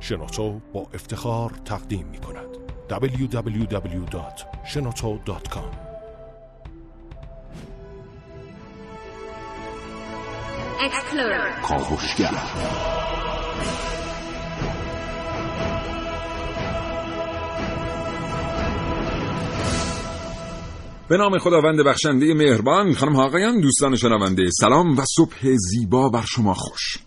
شنوتو با افتخار تقدیم می کند www.shenoto.com کاوشگر به نام خداوند بخشنده مهربان خانم آقایان دوستان شنونده سلام و صبح زیبا بر شما خوش.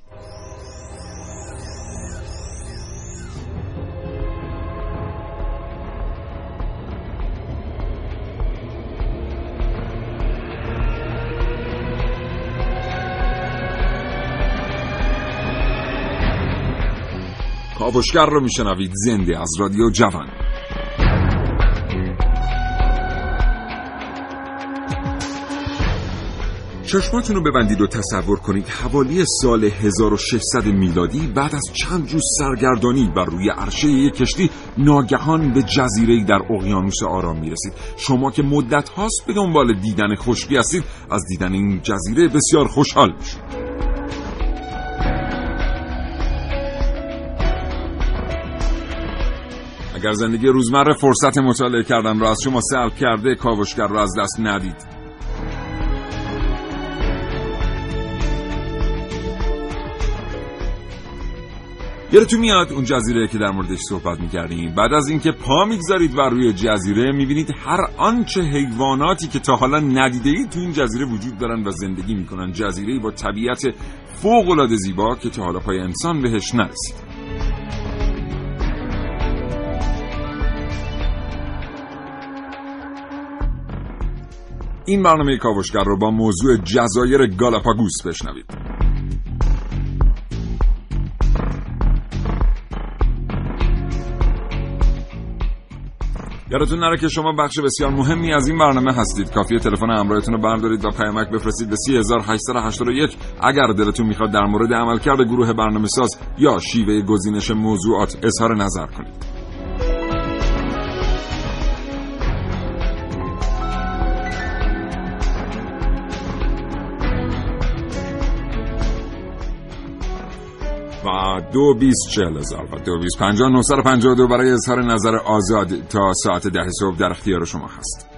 کاوشگر رو میشنوید. زنده از رادیو جوان. چشماتون رو ببندید و تصور کنید. حوالی سال 1600 میلادی بعد از چند روز سرگردانی بر روی عرشه یک کشتی ناگهان به جزیره در اقیانوس آرام می‌رسید. شما که مدت هاست به دنبال دیدن خشکی هستید از دیدن این جزیره بسیار خوشحال میشید. اگر زندگی روزمره فرصت مطالعه کردن را از شما سلب کرده کاوشگر را از دست ندید. یادتون میاد اون جزیره که در موردش صحبت می‌کردیم؟ بعد از اینکه پا می‌گذارید و روی جزیره می‌بینید هر آنچه حیواناتی که تا حالا ندیده اید تو این جزیره وجود دارن و زندگی می‌کنن. جزیره با طبیعت فوق العاده زیبا که تا حالا پای انسان بهش نرسید. این برنامه کاوشگر رو با موضوع جزایر گالاپاگوس بشنوید. یادتون نره که شما بخش بسیار مهمی از این برنامه هستید. کافیه تلفن همراهتون رو بردارید و پیامک بفرستید به 3881 اگر دلتون می‌خواد در مورد عملکرد گروه برنامه ساز یا شیوه گزینش موضوعات اظهار نظر کنید. دو بیست چهل هزار و دو بیست پنجاه نوستر پنجاه دو برای اظهار نظر آزاد تا ساعت ده صبح در اختیار شما هست.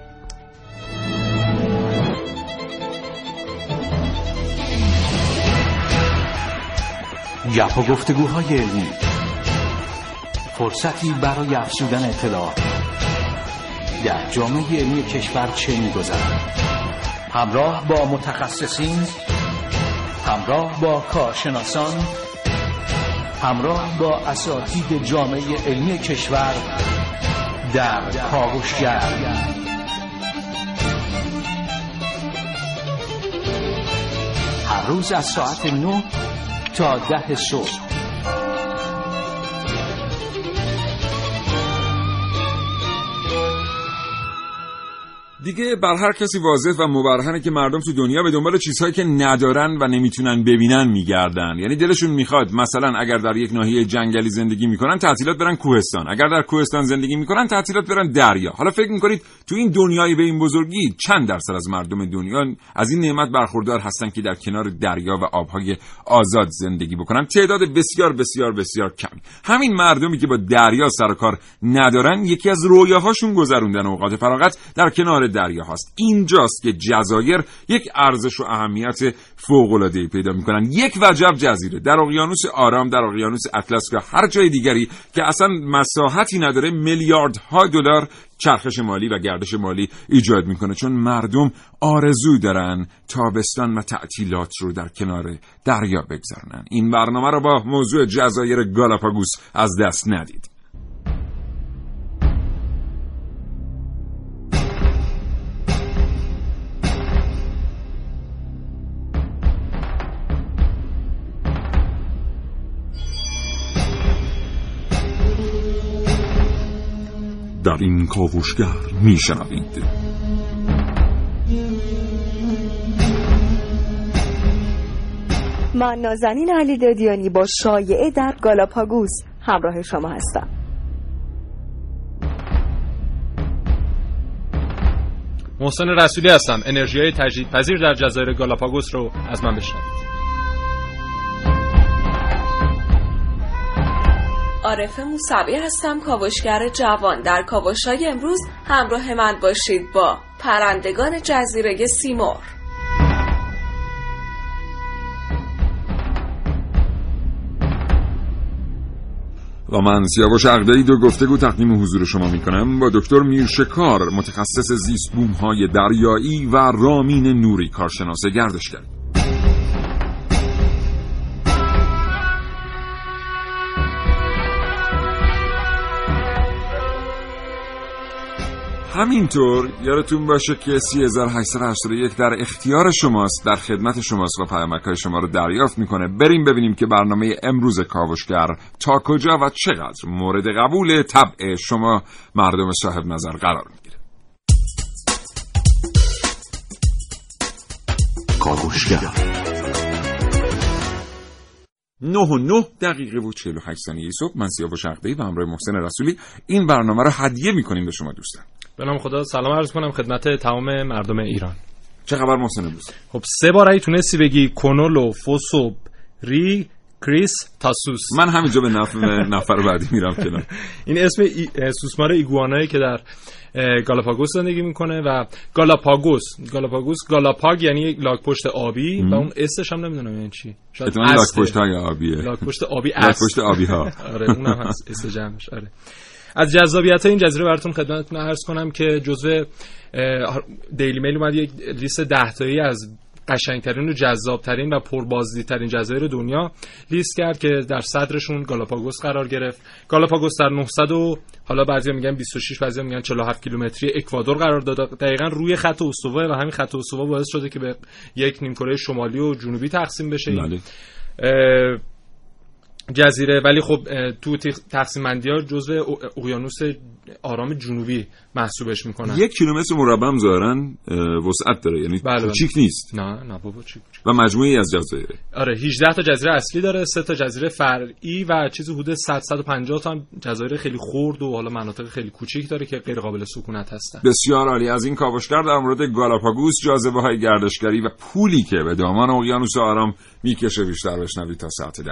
گپ و گفتگوهای علمی. فرصتی برای افزودن اطلاع. در جامعه علمی کشور چه میگذرد؟ همراه با متخصصین همراه با کارشناسان همراه با اساتید جامعه علمی کشور در کاوشگر. هر روز از ساعت 9 تا ده صبح. دیگه بر هر کسی واضح و مبرهنه که مردم تو دنیا به دنبال چیزهایی که ندارن و نمی‌تونن ببینن میگردن. یعنی دلشون می‌خواد مثلا اگر در یک ناحیه جنگلی زندگی می‌کنن تعطیلات برن کوهستان. اگر در کوهستان زندگی می‌کنن تعطیلات برن دریا. حالا فکر می‌کنید تو این دنیای به این بزرگی چند درصد از مردم دنیا از این نعمت برخوردار هستن که در کنار دریا و آبهای آزاد زندگی بکنن؟ تعداد بسیار بسیار بسیار کمی. همین مردمی که با دریا سر کار ندارن یکی از رویاهاشون گذروندن اوقات فراغت در کنار هاست. اینجاست که جزایر یک ارزش و اهمیت فوق العاده پیدا می‌کنن. یک وجب جزیره. در اقیانوس آرام در اقیانوس اطلس یا هر جای دیگری که اصلا مساحتی نداره میلیاردها دلار چرخش مالی و گردش مالی ایجاد می‌کنه. چون مردم آرزو دارن تابستان و تعطیلات رو در کنار دریا بگذارنن این برنامه رو با موضوع جزایر گالاپاگوس از دست ندید. در این کاوشگر میشنوید من نازنین علی دادیانی با شایعه در گالاپاگوس همراه شما هستم. محسن رسولی هستم. انرژی های تجدید پذیر در جزایر گالاپاگوس رو از من بشنوید. عارف موسوی هستم. کاوشگر جوان. در کاوشای امروز همراه من باشید با پرندگان جزیره سیمور و من سیاوش عقده‌ای دو گفتگو تقدیم حضور شما می کنم با دکتر میرشکار متخصص زیست های دریایی و رامین نوری کارشناس گردشگری. همینطور یادتون باشه که 3881 در اختیار شماست در خدمت شماست و پیامک های شما رو دریافت می‌کنه. بریم ببینیم که برنامه امروز کاوشگر تا کجا و چقدر مورد قبول طبع شما مردم صاحب نظر قرار می‌گیره. کاوشگر. 9 و 9 دقیقه و 48 ثانیه صبح. من سیاوش عقده‌ای و همراه محسن رسولی این برنامه رو هدیه می‌کنیم به شما دوستان. به نام خدا سلام عرض کنم خدمت تمام مردم ایران. چه خبر محسن امروز خب سه بار ای تونستی بگی Conolophus subcristatus. من همینجا به نفر, نفر بعدی میرم کنار. این اسم ای... سوسمار ایگوانایی که در گالاپاگوس زندگی می‌کنه و گالاپاگوس. گالاپاگوس گالاپاگ یعنی یک لاک پشت آبی و اون اسمش هم نمی‌دونم یعنی چی. شاید لاک پشت آبیه. لاک پشت آبی لاک پشت آبی ها آره اونم هست اسم جمعش. آره. از جذابیت این جزیره براتون خدمتتون عرض کنم که جزو دیلی میل اومد یک لیست ده تایی از قشنگترین و جذابترین و پربازدیدترین جزایر دنیا لیست کرد که در صدرشون گالاپاگوس قرار گرفت. گالاپاگوس در 900 و حالا بعضی میگن 26 بعضی میگن 47 کیلومتری اکوادور قرار داده. دقیقا روی خط استوا و همین خط استوا باعث شده که به یک نیمکره شمالی و جنوبی تقسیم بشه. بله. جزیره. ولی خب تو تقسیم بندی ها جزء اقیانوس آرام جنوبی محسوبش می‌کنن. یک کیلومتر مربع هم ظاهرا وسعت داره. یعنی بله کوچیک نیست. نه نه بابا چیک و مجموعی از جزایر آره 18 تا جزیره اصلی داره 3 تا جزیره فرعی و چیزی حدود 100 150 تا هم جزایر خیلی خرد و حالا مناطق خیلی کوچیک داره که غیر قابل سکونت هستن. بسیار عالی. از این کاوشگر در مورد گالاپاگوس جاذبه های گردشگری و پولی که به دامان اقیانوس آرام می‌کشه بیشتر بشنوید تا ساعت 10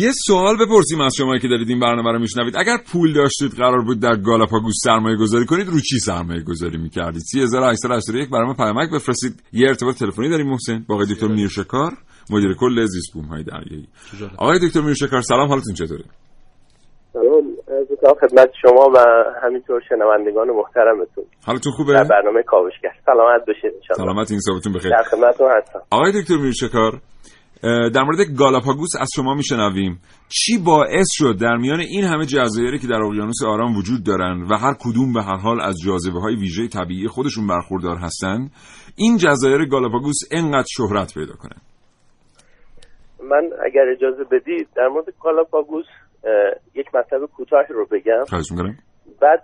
یه سوال بپرسیم از شما که دارید این برنامه رو میشنوید. اگر پول داشتید قرار بود در گالاپاگوس سرمایه گذاری کنید رو چی سرمایه گذاری می‌کردید؟ 3881 برای ما پیامک بفرستید. یه ارتباط تلفنی داریم محسن با آقای دکتر میرشکار مدیر کل زیست بوم های دریایی آقای دکتر میرشکار سلام حالتون چطوره؟ سلام از خدمت شما و همینطور شنوندگان محترمتون. حالتون خوبه؟ در برنامه کاوشگر. سلامت باشید ان سلامت این صحبتون بخیر. در خدمتتون هستم. آقای دکتر میرشکار در مورد گالاپاگوس از شما میشنویم. چی باعث شد در میان این همه جزایری که در اقیانوس آرام وجود دارن و هر کدوم به هر حال از جاذبه های ویژه طبیعی خودشون برخوردار هستن این جزایر گالاپاگوس انقدر شهرت پیدا کنه من اگر اجازه بدید در مورد گالاپاگوس یک مطلب کوتاهی رو بگم. بعد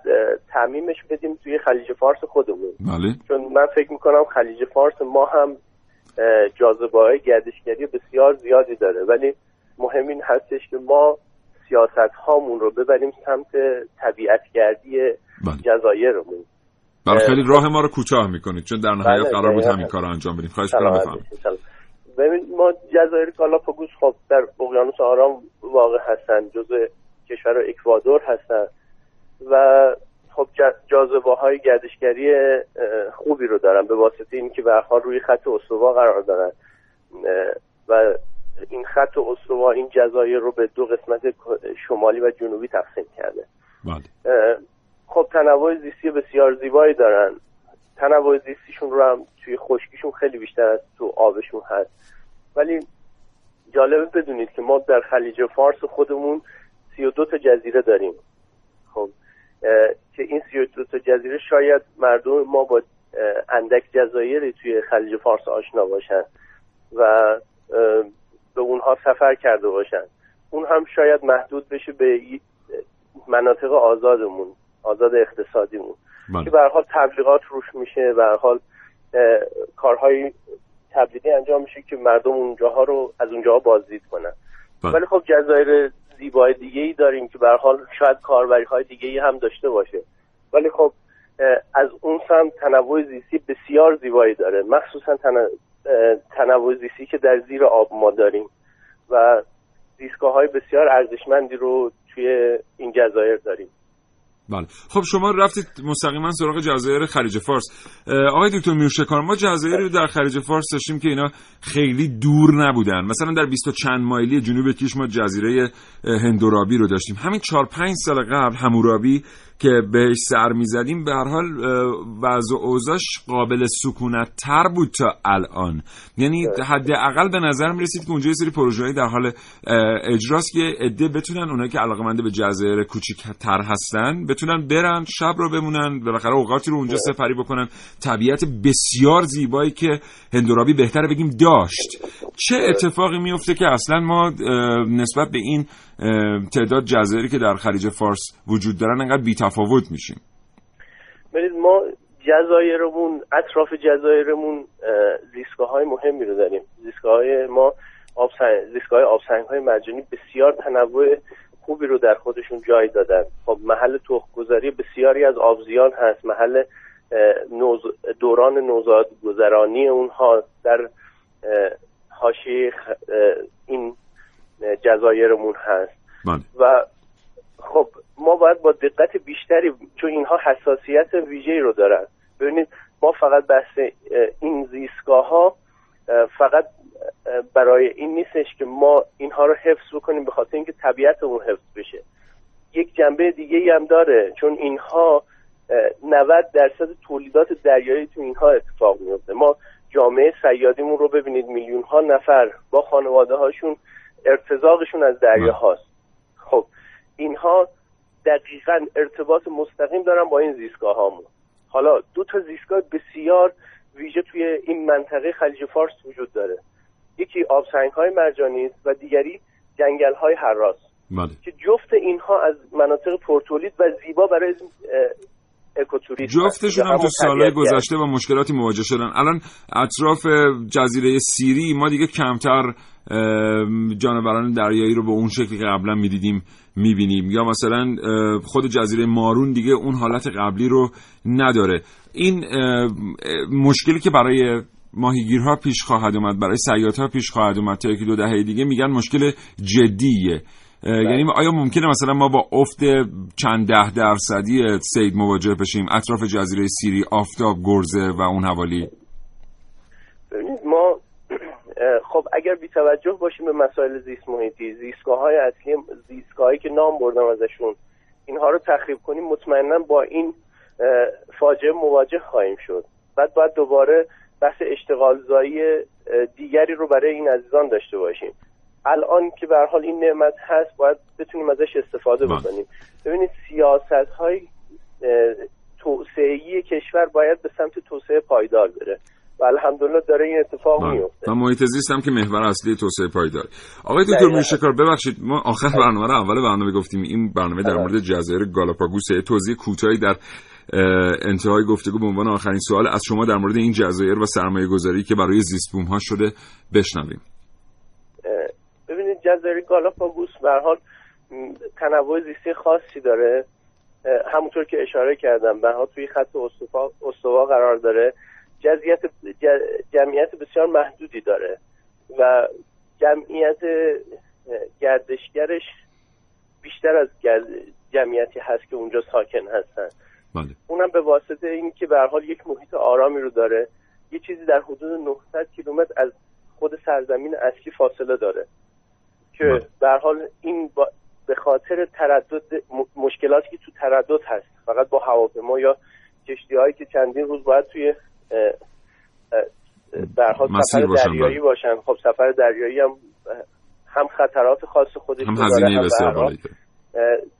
تعمیمش بدیم توی خلیج فارس خودمون. بله. چون من فکر می‌کنم خلیج فارس ما هم جاذبه های گردشگری بسیار زیادی داره. ولی مهم این هستش که ما سیاست هامون رو ببریم سمت طبیعتگردی بله. جزایرمون. بله خیلی راه ما رو کوتاه می‌کنید چون در نهایت بله قرار بود همین کار رو انجام بدیم. خواهش کنم بفرمایید. ببین ما جزایر گالاپاگوس خب در اقیانوس آرام واقع هستن جزء کشور اکوادور هستن و خب جاذبه های گردشگری خوبی رو دارن به واسطه اینکه به روی خط استوا قرار دارن. و این خط استوا این جزایر رو به دو قسمت شمالی و جنوبی تقسیم کرده. بله. خب تنوع زیستی بسیار زیبایی دارن. تنوع زیستیشون رو هم توی خشکیشون خیلی بیشتر از تو آبشون هست. ولی جالبه بدونید که ما در خلیج فارس خودمون 32 تا جزیره داریم. خب که این 32 تا جزیره شاید مردم ما با اندک جزایری توی خلیج فارس آشنا باشن و به اونها سفر کرده باشن اون هم شاید محدود بشه به مناطق آزادمون آزاد اقتصادیمون بله. که به حال تبلیغات روش میشه به حال کارهای تبلیغی انجام میشه که مردم اونجاها رو از اونجاها بازدید کنن بله. ولی خب جزایر زیبای دیگه ای داریم که به حال شاید کاربری های دیگه ای هم داشته باشه. ولی خب از اون سمت تنوع زیستی بسیار زیبایی داره. مخصوصا تنوع زیستی که در زیر آب ما داریم و زیستگاه های بسیار ارزشمندی رو توی این جزایر داریم. بله. خب شما رفتید مستقیما سراغ جزایر خلیج فارس. آقای دکتر میرشکار ما جزایری رو در خلیج فارس داشتیم که اینا خیلی دور نبودن. مثلا در 20 و چند مایلی جنوب کیش ما جزیره هندورابی رو داشتیم. همین 4 5 سال قبل همورابی که بهش سر می‌زدیم به هر حال وضع و اوضاعش قابل سکونت تر بود تا الان. یعنی حداقل به نظر می رسید که اونجا یه سری پروژه‌ای در حال اجراست که عده بتونن اونایی که علاقمنده به جزایر کوچیک‌تر هستن بتونن برن شب رو بمونن بالاخره اوقاتی رو اونجا سپری بکنن. طبیعت بسیار زیبایی که هندورابی بهتره بگیم داشت. چه اتفاقی میفته که اصلا ما نسبت به این تعداد جزایری که در خلیج فارس وجود دارن انقدر بی‌تفاوت میشیم. ببینید ما جزایرمون اطراف جزایرمون زیستگاه های مهمی رو داریم. زیستگاه های ما آبسنگ زیستگاه آبسنگ های مرجانی بسیار تنوع خوبی رو در خودشون جای دادن. خب محل تخمگذاری بسیاری از آبزیان هست. محل نوز... دوران نوزاد گذرانی اونها در حاشیه این جزایرمون هست. بله. و خب ما باید با دقت بیشتری چون اینها حساسیت ویژه‌ای رو دارن. ببینید ما فقط بحث این زیستگاه ها فقط برای این نیستش که ما اینها رو حفظ بکنیم به خاطر اینکه طبیعتمون حفظ بشه. یک جنبه دیگه ای هم داره چون اینها اه، 90 درصد تولیدات دریایی تو اینها اتفاق میفته ما جامعه سیادیمون رو ببینید میلیون ها نفر با خانواده هاشون ارتزاقشون از دریا هاست. خب اینها دقیقا ارتباط مستقیم دارن با این زیستگاه هامون. حالا دو تا زیستگاه بسیار ویژه توی این منطقه خلیج فارس وجود داره. یکی آبسنگ های مرجانی است و دیگری جنگل های حراس. بله. که جفت اینها از مناطق پرتولید و زیبا برای اکوتوریسم. جفتشون هم تو سالهای گذشته با مشکلاتی مواجه شدن. الان اطراف جزیره سیری ما دیگه کمتر جانوران دریایی رو به اون شکلی که قبلا می‌دیدیم می‌بینیم. یا مثلا خود جزیره مارون دیگه اون حالت قبلی رو نداره. این مشکلی که برای ماهیگیرها پیش خواهد اومد برای سیاحتها پیش خواهد اومد تا یکی دو دهه دیگه میگن مشکل جدیه. یعنی آیا ممکنه مثلا ما با افت چند ده درصدی سید مواجه بشیم؟ اطراف جزیره سیری آفتاب گرزه و اون حوالی. ببینید ما خب اگر بی توجه باشیم به مسائل زیست محیطی زیستگاه های اصلی زیستگاهایی که نام بردم ازشون اینها رو تخریب کنیم مطمئنا با این فاجعه مواجه خواهیم شد. بعد باید دوباره بحث اشتغال زایی اه، دیگری رو برای این عزیزان داشته باشیم. الان که به حال این نعمت هست باید بتونیم ازش استفاده بله. بکنیم. ببینید سیاست های توسعه‌ای کشور باید به سمت توسعه پایدار بره. و الحمدلله داره این اتفاق بله. میفته و محیط زیست هم که محور اصلی توسعه پایدار. آقای دکتر دقیقاً. میرشکار ببخشید ما آخر برنامه رو اول برنامه گفتیم. این برنامه در مورد جزایر گالاپاگوس توضیح کوتاهی در انتهای گفتگو به عنوان آخرین سوال از شما در مورد این جزایر و سرمایه گذاری که برای زیست بوم ها شده بشنویم. جزایر گالاپاگوس به هر حال تنوع زیستی خاصی داره. همونطور که اشاره کردم به حال توی خط استوا, قرار داره. جزئیات ج- جمعیت بسیار محدودی داره و جمعیت گردشگرش بیشتر از جمعیتی هست که اونجا ساکن هستن. بله. اونم به واسطه اینکه به هر حال یک محیط آرامی رو داره. یه چیزی در حدود 900 کیلومتر از خود سرزمین اصلی فاصله داره. که بله. به هر حال این با به خاطر تردد م- مشکلاتی که تو تردد هست فقط با هواپیما یا کشتی هایی که چندین روز باید توی اه، اه، به هر حال سفر دریایی بله. باشن خب سفر دریایی هم هم خطرات خاص خودش هم رو داره هم بسیار.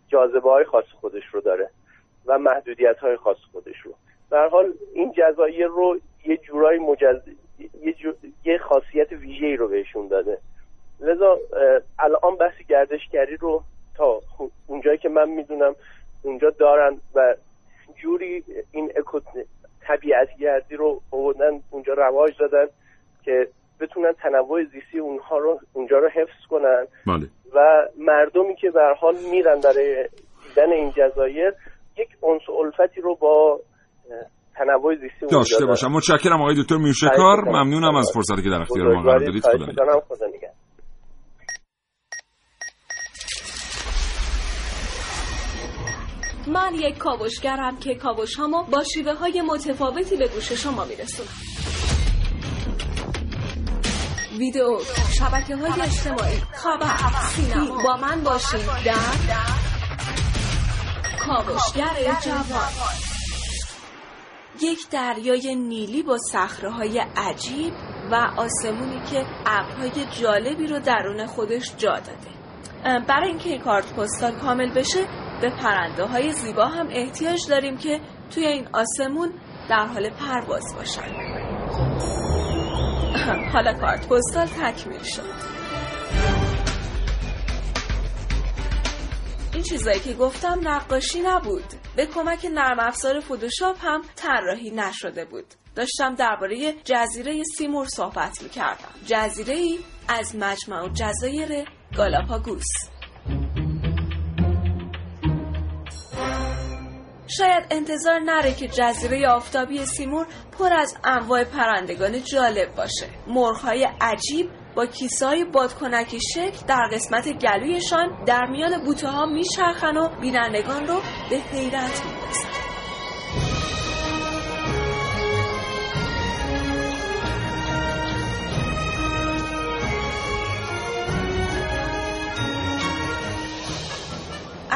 جاذبه های خاص خودش رو داره و محدودیت های خاص خودش رو هر حال این جزایر رو یه جورایی مجز... یه, جو... یه خاصیت ویژه‌ای رو بهشون داده لذا الان بحث گردشگری رو تا اونجایی که من می‌دونم اونجا دارن و جوری این اکو طبیعت گردی رو آوردن اونجا رواج دادن که بتونن تنوع زیستی اونها رو اونجا رو حفظ کنن. بله. و مردمی که به حال میرن برای دیدن این جزایر یک انس الفتی رو با تنوع زیستی اونجا داشته. باشم. متشکرم آقای دکتر میرشکار. ممنونم از فرصتی که در اختیار ما قرار دادید. خدا نگهدار. می‌کنم. خدا نگهدار. من یک کاوشگرم که کاوش هامو با شیوه های متفاوتی به گوش شما میرسونم. ویدیو شبکه های اجتماعی خبر سینما. با من باشید در کاوشگر جوان. یک دریای نیلی با صخره های عجیب و آسمونی که ابرهای جالبی رو درون خودش جا داده. برای اینکه این کارت پستال کامل بشه به پرنده های زیبا هم احتیاج داریم که توی این آسمون در حال پرواز باشن. حالا کارت پستال تکمیل شد. این چیزایی که گفتم نقاشی نبود. به کمک نرم افزار فوتوشاپ هم طراحی نشده بود. داشتم درباره جزیره سیمور صحبت می‌کردم. جزیره ای از مجمع جزایر گالاپاگوس. شاید انتظار نره که جزیره آفتابی سیمور پر از انواع پرندگان جالب باشه. مرغهای عجیب با کیسای بادکنکی شکل در قسمت گلویشان در میان بوته ها میچرخن و بینندگان رو به حیرت میندازن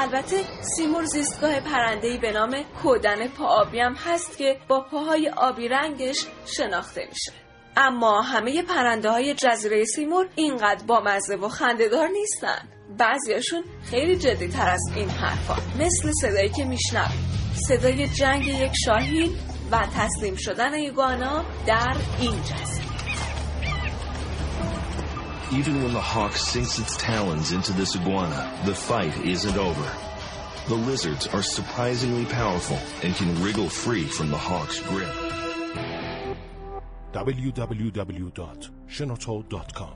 البته سیمور زیستگاه پرنده‌ای به نام کودن پا آبی هم هست که با پاهای آبی رنگش شناخته میشه. اما همه پرنده های جزیره سیمور اینقدر بامزه و خندهدار نیستن. بعضیاشون خیلی جدی تر از این حرفا. مثل صدایی که میشنوید صدای جنگ یک شاهین و تسلیم شدن ایگوانا در این جزیره Even when the hawk sinks its talons into this iguana, the fight isn't over. The lizards are surprisingly powerful and can wriggle free from the hawk's grip. www.shenoto.com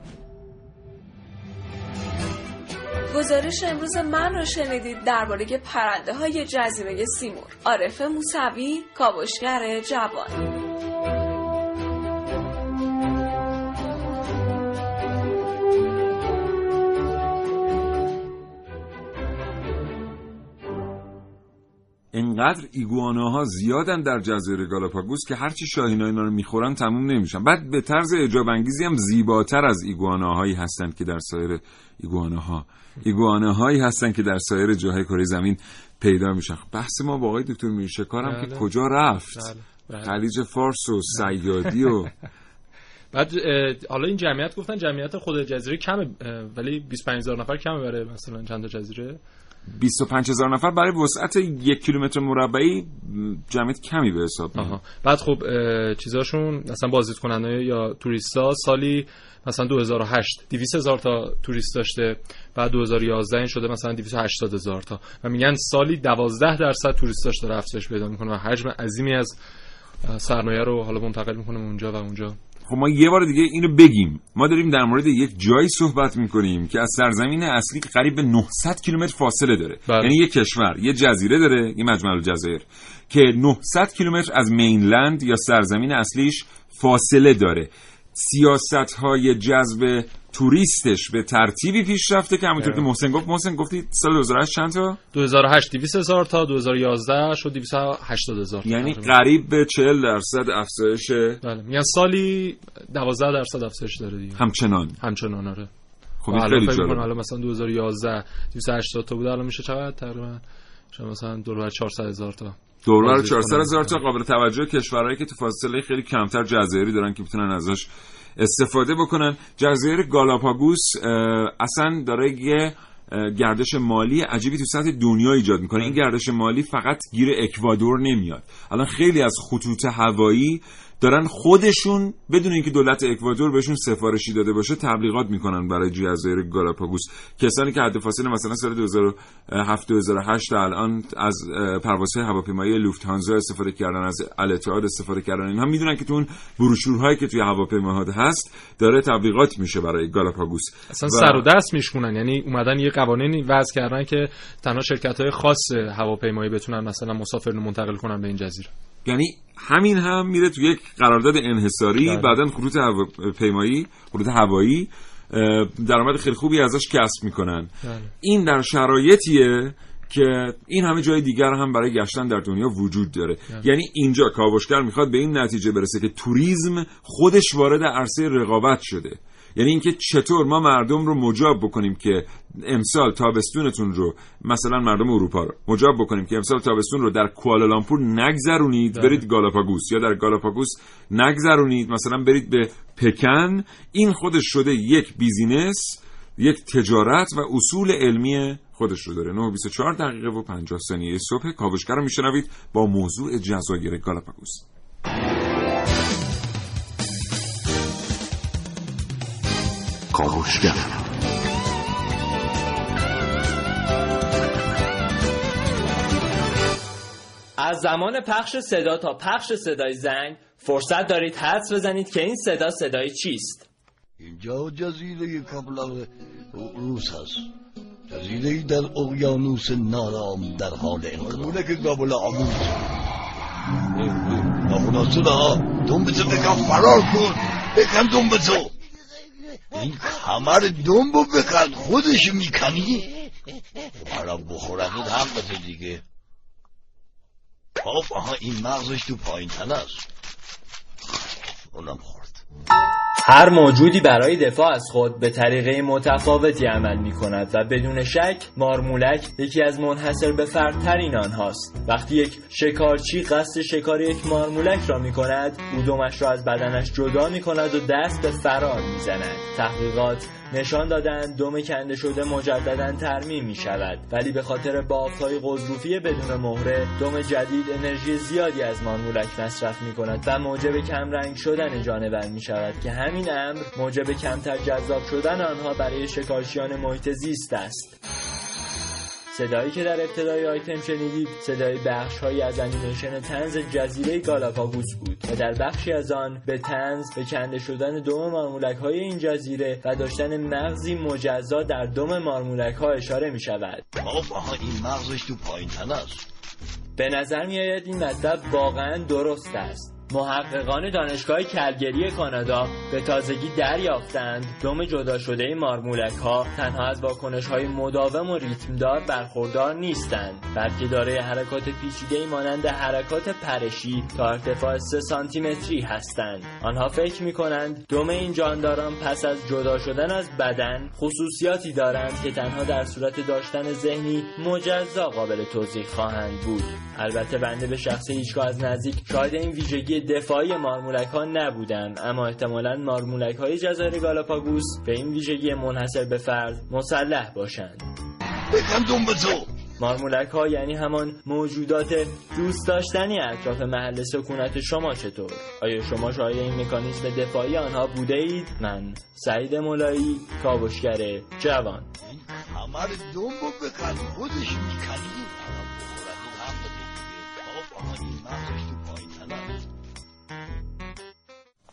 گزارش امروز من رو شنیدید درباره پرنده های جزیره سیمور عارف موسوی کاوشگر جوان انقدر ایگواناها زیادن در جزایر گالاپاگوس که هرچی شاهینا اینا رو می‌خورن تموم نمیشن. بعد به طرز اعجاب انگیزی هم زیباتر از ایگواناهایی هستند که در سایر ایگواناها ایگواناهایی هستند که در سایر جاهای کره زمین پیدا میشن. خب بحث ما با آقای دکتر میرشکارم که بله. کجا رفت؟ بله، بله. خلیج فارس و سیادی و بعد حالا این جمعیت گفتن جمعیت خود جزیره کمه ولی 25 هزار نفر کمه برای مثلا چند تا جزیره؟ 25 هزار نفر برای وسعت یک کیلومتر مربعی جمعیت کمی به حساب. بعد خب چیزاشون مثلا بازدید کننده یا توریستا سالی مثلا 2008 200 هزار تا توریست داشته بعد 2011 این شده مثلا 280 هزار تا. و میگن سالی 12 درصد توریستاش داره افزایش پیدا می‌کنه و حجم عظیمی از سرمایه رو حالا منتقل می‌کنه اونجا و اونجا. خب ما یه بار دیگه اینو بگیم. ما داریم در مورد یک جایی صحبت می‌کنیم که از سرزمین اصلی که قریب به 900 کیلومتر فاصله داره. بله. یعنی یک کشور یه جزیره داره یه مجمع الجزایر که 900 کیلومتر از مینلند یا سرزمین اصلیش فاصله داره. سیاست های جذب توریستش به ترتیبی پیش رفته که همونطور که محسن گفت محسن گفتی سال 2008 چند تا 2008 200 هزار تا 2011 شد 280 هزار یعنی. قریب به 40 درصد افزایش بله. میگن سالی 12 درصد افزایش داره دیگه. همچنان. همچنان آره. خب خیلی جالب الان مثلا 2011 280 تا بوده الان میشه چقدر؟ تقریبا شاید مثلا دور 400 هزار تا. دور بر بازدید 400 کننده. هزار تا قابل توجه کشورهایی که تو فاصله خیلی کمتر جزایری دارن که بتونن ازش استفاده بکنن. جزایر گالاپاگوس اصلا داره یه گردش مالی عجیبی تو سطح دنیا ایجاد می‌کنه. این گردش مالی فقط گیر اکوادور نمیاد. الان خیلی از خطوط هوایی دارن خودشون بدون اینکه دولت اکوادور بهشون سفارشی داده باشه تبلیغات می‌کنن برای جزایر گالاپاگوس. کسانی که حد فاصله مثلا سال 2007 2008 الان از پروازهای هواپیمایی لوفتهانزا استفاده کردن از الاتحاد استفاده کردن اینها می‌دونن که تو اون بروشورهایی که توی هواپیماها هست داره تبلیغات میشه برای گالاپاگوس. اصلا سر و دست میشکنن یعنی اومدن یه قوانینی وضع کردن که تنها شرکت های خاص هواپیمایی بتونن مثلا مسافر رو منتقل کنن به این جزیره. یعنی همین هم میره تو یک قرارداد انحصاری بله. بعدا خطوط هواپیمایی خطوط هوایی اه، درآمد خیلی خوبی ازش کسب می‌کنن بله. این در شرایطیه که این همه جای دیگر هم برای گشتن در دنیا وجود داره یعنی اینجا کاوشگر می‌خواد به این نتیجه برسه که توریسم خودش وارد عرصه رقابت شده یعنی اینکه چطور ما مردم رو مجاب بکنیم که امسال تابستونتون رو مثلا مردم اروپا رو مجاب بکنیم که امسال تابستون رو در کوالالامپور نگذرونید برید گالاپاگوس یا در گالاپاگوس نگذرونید مثلا برید به پکن. این خودش شده یک بیزینس یک تجارت و اصول علمی خودش رو داره. 9 24 دقیقه و 50 ثانیه صبح. کاوشگر رو میشنوید با موضوع جزایر گالاپاگوس. کاوشگر از زمان پخش صدا تا پخش صدای زنگ فرصت دارید حدس بزنید که این صدا صدای چیست. اینجا جزیره کابلاغ روس هست. جزیره در اقیانوس نارام در حال انقلاب. که قابل آموز. ناخناسونه ها دنبتو بکن فرار کن. بکن دنبتو این کمر دنبو بکن خودش می‌کنی؟ برام بخورنید حقته دیگه. آف آها این مغزش تو پایین تن است. اونم خورد. هر موجودی برای دفاع از خود به طریقه متفاوتی عمل می کند و بدون شک مارمولک یکی از منحصر به فردترین آنهاست. وقتی یک شکارچی قصد شکار یک مارمولک را می کند او دمش را از بدنش جدا می کند و دست به فرار می زند تحقیقات نشان دادند دم کنده شده مجددا ترمیم می شود ولی به خاطر بافتهای قضروفی بدون مهره دم جدید انرژی زیادی از مارمولک مصرف می کند و موجب کمرنگ شدن جانور می شود که همین امر موجب کمتر جذاب شدن آنها برای شکارچیان محیط زیست است. صدایی که در ابتدای آیتم شنیدید صدای بخش هایی از انیمیشن تنز جزیره گالاپاگوس بود و در بخشی از آن به تنز به کنده شدن دم مارمولک های این جزیره و داشتن مغزی مجزا در دم مارمولک ها اشاره می شود آها این مغزش تو پایین است. به نظر می آید این مطلب واقعا درست است. محققان دانشگاه کلگری کانادا به تازگی دریافتند. دم جدا شده مارمولک ها تنها از واکنش های مداوم و ریتمدار برخوردار نیستند بلکه دارای حرکات پیچیده مانند حرکات پرشی تا ارتفاع 3 سانتی متری هستند. آنها فکر می کنند دم این جانداران پس از جدا شدن از بدن خصوصیاتی دارند که تنها در صورت داشتن ذهنی مجزا قابل توضیح خواهند بود. البته بنده به شخص هیچگاه از نزدیک شاهد این ویژگی دفاعی مارمولک ها نبودم اما احتمالا مارمولک های جزایر گالاپاگوس به این ویژگی منحصر به فرد مسلح باشند. مارمولک ها یعنی همان موجودات دوست داشتنی اطراف محل سکونت شما چطور؟ آیا شما شاید این مکانیزم دفاعی آنها بوده اید؟ من سعید مولایی کاوشگر جوان. این کمر دنبو بکن خودش می‌کنی.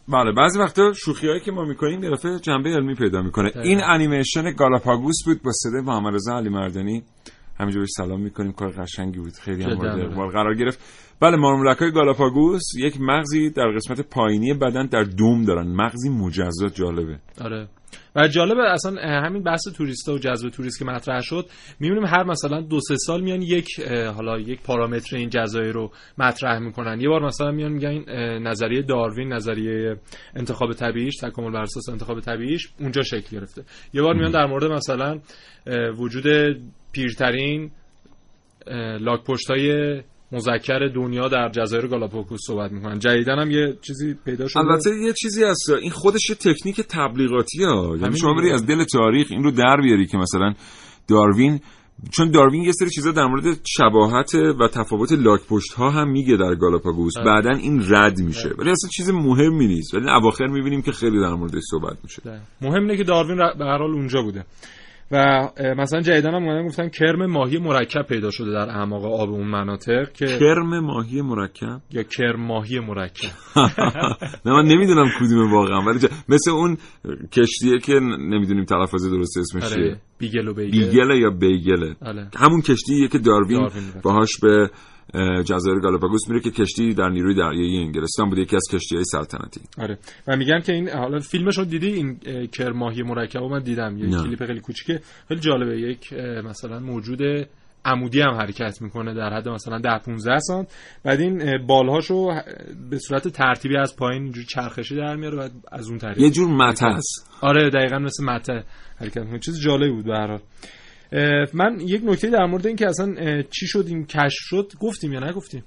بله بعضی وقتا شوخی هایی که ما می‌کنیم دفعه جنبه علمی پیدا می‌کنه. این انیمیشن گالاپاگوس بود با صدای محمد رضا علی مردانی همینجا بهش سلام می‌کنیم. کار قشنگی بود. خیلی هم. مورد اقبال قرار گرفت. بله مارمولک های گالاپاگوس یک مغزی در قسمت پایینی بدن در دوم دارن. مغزی مجزا جالبه. آره. و جالبه اصلا همین بحث توریستا و جذب توریست که مطرح شد می‌بینیم هر مثلا دو سه سال میان یک حالا یک پارامتر این جزایر رو مطرح می‌کنن. یه بار مثلا میان میگن نظریه داروین نظریه انتخاب طبیعیش تکامل بر اساس انتخاب طبیعیش اونجا شکل گرفته. یه بار میان در مورد مثلا وجود پیرترین لاک پشتای مذکر دنیا در جزایر گالاپاگوس صحبت می‌کنن. جدیدن هم یه چیزی پیدا شده. البته یه چیزی هست. این خودش یه تکنیک تبلیغاتی ها یعنی شما بری. از دل تاریخ این رو در بیاری که مثلا داروین چون داروین یه سری چیزا در مورد شباهت و تفاوت لاک پشت ها هم میگه در گالاپاگوس. بله. بعدا این رد میشه. ولی اصلا چیز مهمی نیست. ولی اواخر می‌بینیم که خیلی در موردش صحبت میشه. مهم اینه که داروین به هر حال اونجا بوده. و مثلا جدیدن هم اومدن گفتن کرم ماهی مرکب پیدا شده در اعماق آب اون مناطق که کرم ماهی مرکب یا کرم ماهی مرکب نه من نمی‌دونم کدوم واقعا ولی مثل اون کشتیه که نمی‌دونیم تلفظ درست اسمش چیه آره بیگل و بیگل بیگله یا بیگله آره. همون کشتیه که داروین. باهاش به جزایر گالاپاگوس میره که کشتی در نیروی دریایی انگلستان بود یکی از کشتی های سلطنتی. آره. و میگن که این حالا فیلمش رو دیدی؟ این اه، کرم ماهی مرکب من دیدم. یه. کلیپ خیلی کوچیکه. خیلی جالبه. یک مثلا موجود عمودی هم حرکت می‌کنه در حد مثلا 10 15 سانت. بعد این بالهاشو به صورت ترتیبی از پایین اینجوری چرخشی در میاره و از اون طریق. یه جور مته است. آره دقیقا مثل مته حرکت می‌کنه. چیز جالبی بود به هر حال. من یک نکته در مورد این که اصلا چی شد این کشف شد گفتیم یا نگفتیم؟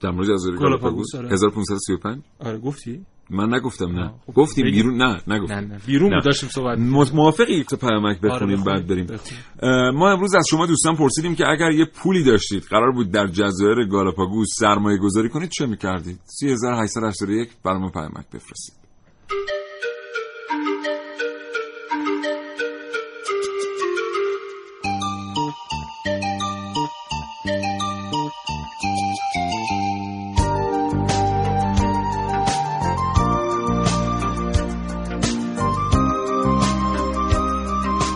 در مورد جزایر گالاپاگوس، گالاپاگوس آره. 1535 آره گفتی؟ من نگفتم نه. خب، گفتیم بگیم. بیرون نه نگفتم نه نه بیرون نه. داشتیم صحبت موافقی تا پیامک آره، بخونیم بعد بریم. ما امروز از شما دوستان پرسیدیم که اگر یه پولی داشتید قرار بود در جزایر گالاپاگوس سرمایه گذاری کنید چه می‌کردید؟ 3881 برای ما پیامک بفرستید.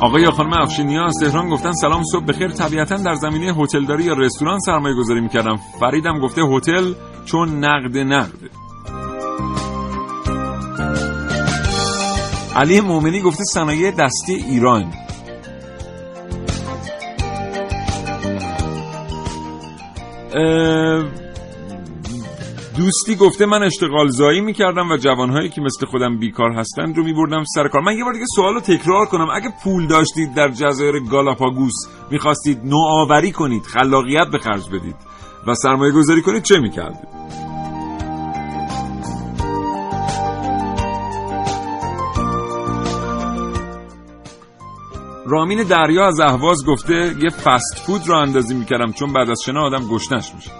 آقای یا خانم افشینیا از تهران گفتن سلام صبح بخیر. طبیعتا در زمینه هتلداری یا رستوران سرمایه گذاری می‌کردم. فریدم گفته هتل چون نقد نقد. علی مومنی گفته صنایع دستی ایران. اه، دوستی گفته من اشتغال زایی می‌کردم و جوانهایی که مثل خودم بیکار هستند رو میبردم سر کار. من یه بار دیگه سوال رو تکرار کنم. اگه پول داشتید در جزایر گالاپاگوس می‌خواستید نوآوری کنید خلاقیت به خرج بدید و سرمایه گذاری کنید چه می‌کردید؟ رامین دریا از اهواز گفته یه فست فود رو اندازی می‌کردم چون بعد از شنا آدم گشنش میشه.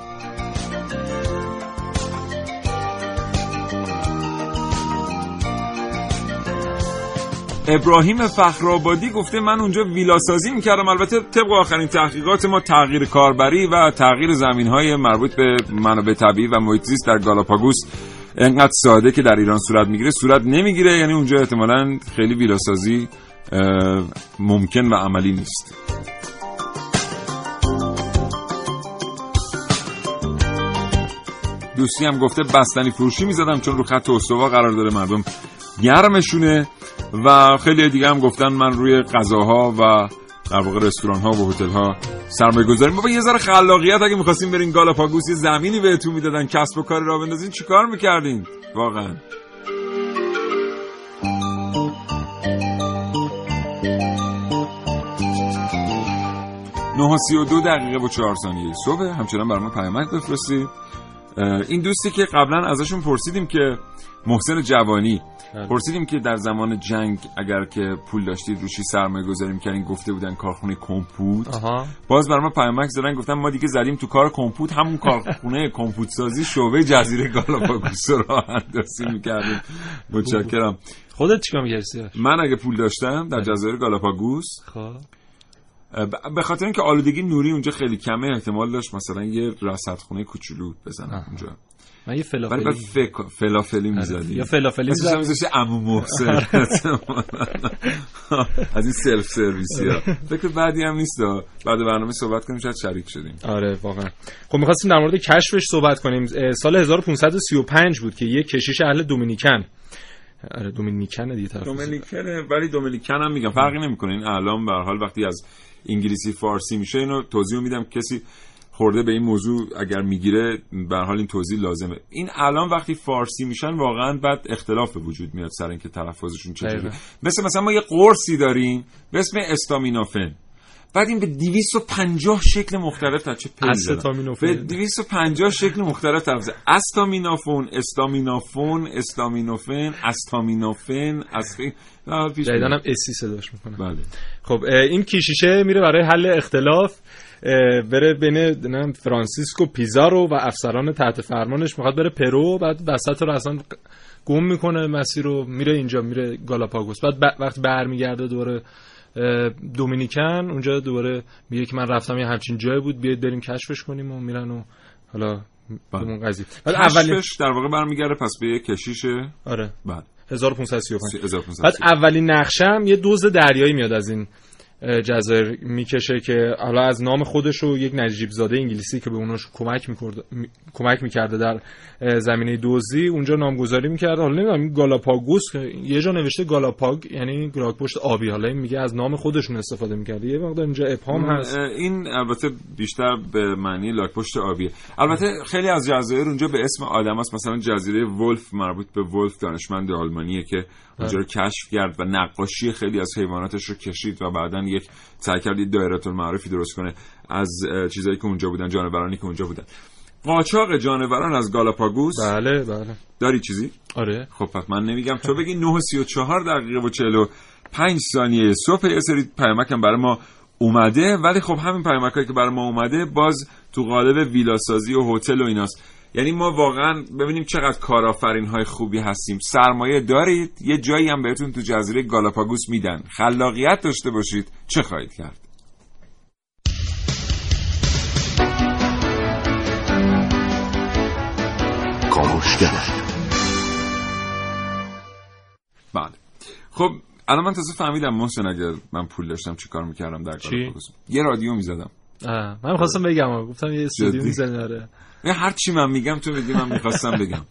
ابراهیم فخرآبادی گفته من اونجا ویلا سازی می‌کردم. البته طبق آخرین تحقیقات ما تغییر کاربری و تغییر زمین های مربوط به منابع طبیعی و محیط زیست در گالاپاگوس انقدر ساده که در ایران صورت می‌گیره صورت نمی‌گیره. یعنی اونجا احتمالا خیلی ویلا سازی ممکن و عملی نیست. دوستی هم گفته بستنی فروشی می‌زدم چون رو خط استوا قرار داره مردم گرمشونه و خیلی دیگه هم گفتن من روی غذاها و در واقع رستوران ها و هتل ها سرمایه گذاری بابا یه ذره خلاقیت اگه می‌خواستین برین گالاپاگوس یه زمینی بهتون می‌دادن کسب و کاری را بندازین چیکار می‌کردین؟ واقعا. نه سی و دو دقیقه و چهار ثانیه صبح. همچنان برای ما پیامک بفرستید. این دوستی که قبلا ازشون پرسیدیم که محسن جوانی. بله. پرسیدیم که در زمان جنگ اگر که پول داشتید روشی سرمایه گذاری می‌کردین گفته بودن کارخونه کمپوت. آها. باز برای ما پیامک زدن گفتن ما دیگه زدیم تو کار کمپوت همون کارخونه کمپوت سازی شعبه جزیره گالاپاگوس رو اندازی می‌کردیم. متشکرم. خودت چیکار می‌کردی؟ من اگه پول داشتم در جزایر گالاپاگوس. خب. به خاطر اینکه آلودگی نوری اونجا خیلی کمه احتمال داشت مثلا یه رصدخونه کوچولو بزنم اونجا. من یه فلافلی بعد فک... فلافلی می‌زدی. یا فلافلی می‌زدم. میذاشتی عمو محسن. از این سلف سرویسی ها فکر بعدی هم نیست. بعد برنامه صحبت کنیم شاید شریک شدیم. آره واقعا. خب می‌خواستیم در مورد کشفش صحبت کنیم. سال 1535 بود که یه کشیش اهل دومینیکن. آره دومینیکن دیگه طرف دومینیکنه ولی دومینیکن هم میگم. فرقی نمی‌کنه. این الان به هر حال وقتی از انگلیسی فارسی میشه اینو توضیح میدم. کسی خورده به این موضوع اگر می‌گیره به حال این توضیح لازمه. این الان وقتی فارسی میشن واقعا بعد اختلاف به وجود میاد سر اینکه تلفظشون چجوری دقیقاً. مثل مثلا ما یه قرصی داریم به اسم استامینوفن. بعد این به 250 شکل مختلف تا چه. استامینوفن. به 250 شکل مختلف تلفظ استامینوفون استامینوفون استامینوفن استامینوفن جدیدن هم اسی صداش می‌کنه. بله. خب این کشیشه میره برای حل اختلاف. بره بین فرانسیسکو پیزارو و افسران تحت فرمانش. می‌خواد بره پرو بعد وسط رو اصلا گم می‌کنه مسیر رو میره اینجا میره گالاپاگوس. بعد ب... وقتی برمیگرده دوباره اه، دومینیکن اونجا دوباره میگه که من رفتم یه همچین جایی بود بیاید بریم کشفش کنیم و میرن و حالا به اون قضیه. بعد اولین در واقع برمیگرده پس به یک کشیشه. آره. بعد 1535 1535. بعد اولین نقشه هم یه دوز دریایی میاد از این جزایر می‌کشه که حالا از نام خودش و یک نجیب زاده انگلیسی که به اوناش کمک می‌کرده کمک می‌کرده در زمینه دوزی اونجا نامگذاری می‌کرده حالا نمی‌دونم گالاپاگوس یه جا نوشته گالاپاگ یعنی گراک پشت آبی. حالا این میگه از نام خودشون استفاده می‌کرده. یه مقدار اینجا ابهام هست. این البته بیشتر به معنی لاکپشت آبیه. البته خیلی از جزایر اونجا به اسم آدم هست. مثلا جزیره ولف مربوط به ولف دانشمند آلمانیه که اونجا رو کشف کرد و نقاشی خیلی از حیواناتش رو کشید و بعدا یک سعی کرد دایره المعارفی درست کنه از چیزایی که اونجا بودن جانورانی که اونجا بودن. قاچاق جانوران از گالاپاگوس. بله بله. داری چیزی؟ آره. خب پس من نمیگم. تو بگی 9 و 34 دقیقه و 45 ثانیه صبح. یه سری پیامک هم برای ما اومده ولی خب همین پیامک هایی که برای ما اومده باز تو قالب ویلاسازی و هتل و ایناست. یعنی ما واقعا ببینیم چقدر کارآفرین های خوبی هستیم. سرمایه دارید یه جایی هم بهتون تو جزیره گالاپاگوس میدن. خلاقیت داشته باشید. چه خواهید کرد؟ بله. خب الان من تازه فهمیدم محسن اگر من پول داشتم چی کار می‌کردم در؟ گالاپاگوس. یه رادیو می‌زدم. آه، من خواستم بگم گفتم یه استودیو؟ می‌زنی آره. نه هر چی من میگم تو میگی من می‌خواستم بگم.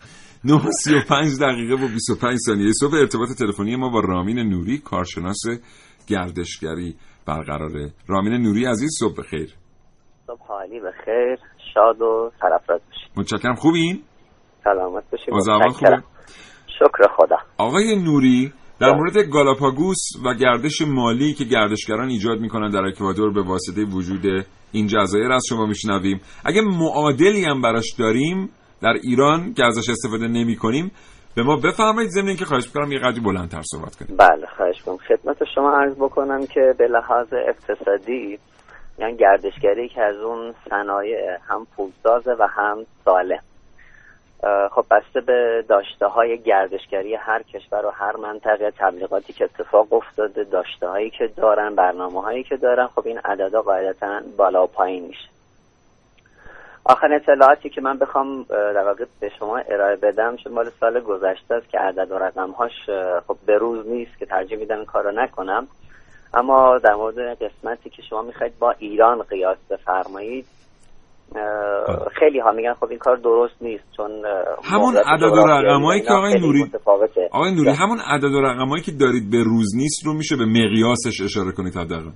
9 35 دقیقه و 25 ثانیه صبح ارتباط تلفنی ما با رامین نوری کارشناس گردشگری برقراره. رامین نوری عزیز صبح بخیر. صبح حالی به خیر. شاد و سرفراز باشید. متشکرم. خوبین؟ سلامت باشید. متشکرم. خوبه؟ شکر خدا. آقای نوری در مورد گالاپاگوس و گردش مالی که گردشگران ایجاد می‌کنن در اکوادور به واسطه وجود این جزایر از شما میشنویم. اگه معادلی هم براش داریم در ایران که ازش استفاده نمی کنیم به ما بفرمایید ضمن اینکه خواهش می‌کنم یه قدری بلندتر صحبت کنیم. بله خواهش کنم خدمت شما عرض بکنم که به لحاظ اقتصادی یعنی گردشگری که از اون صنایع هم پولسازه و هم سالم. خب بسته به داشته های گردشگری هر کشور و هر منطقه تبلیغاتی که اتفاق افتاده داشته هایی که دارن برنامه هایی که دارن خب این عددا قاعدتا بالا و پایین میشه. آخر اطلاعاتی که من بخوام در واقع به شما ارائه بدم چون مال سال گذشته است که عدد و رقم هاش خب به روز نیست که ترجیح میدم این کار رو نکنم. اما در مورد قسمتی که شما می‌خواید با ایران قیاس بفرمایید خیلی ها میگن خب این کار درست نیست چون همون عدد و رقمایی که آقای نوری متفاوته. آقای نوری همون عدد و رقمایی که دارید به روز نیست رو میشه به مقیاسش اشاره کنید حداقل.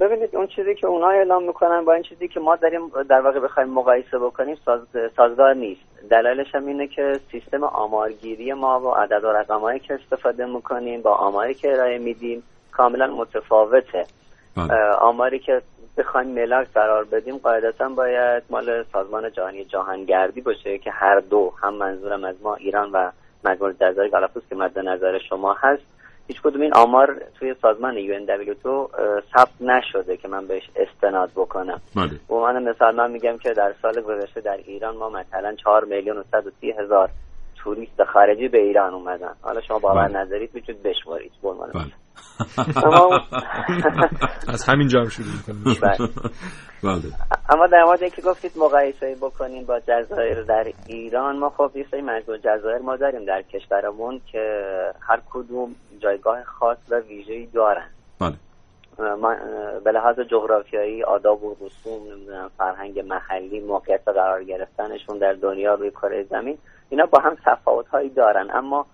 ببینید اون چیزی که اونها اعلام می‌کنن با این چیزی که ما داریم در واقع بخوایم مقایسه بکنیم ساز... سازگار نیست. دلایلش هم اینه که سیستم آمارگیری ما با عدد و رقمایی که استفاده می‌کنیم با آماری که ارائه میدیم کاملا متفاوته. بله. آماری که بخوایم ملاک قرار بدیم قاعدتا باید مال سازمان جهانی جهانگردی باشه که هر دو هم منظورم از ما ایران و مجموعه جزایر گالاپاگوس که مد نظر شما هست هیچ کدوم این آمار توی سازمان UNWTO اه، ثبت نشده که من بهش استناد بکنم بله به عنوان مثال من میگم که در سال گذشته در ایران ما مثلا 4 میلیون و 130 هزار توریست خارجی به ایران اومدن حالا شما باور بله. ندارید می‌تونید بشمارید به عنوان بله. از همین جا هم شروع می‌کنیم. بله. بله. اما در مورد اینکه گفتید مقایسه بکنیم با جزایر در ایران ما خب یه سری جزایر ما داریم در کشورمون که هر کدوم جایگاه خاص و ویژه‌ای دارن. بله. ما به لحاظ جغرافیایی آداب و رسوم نمی‌دونم فرهنگ محلی موقعیت قرار گرفتنشون در دنیا روی کره زمین اینا با هم تفاوت هایی دارن. اما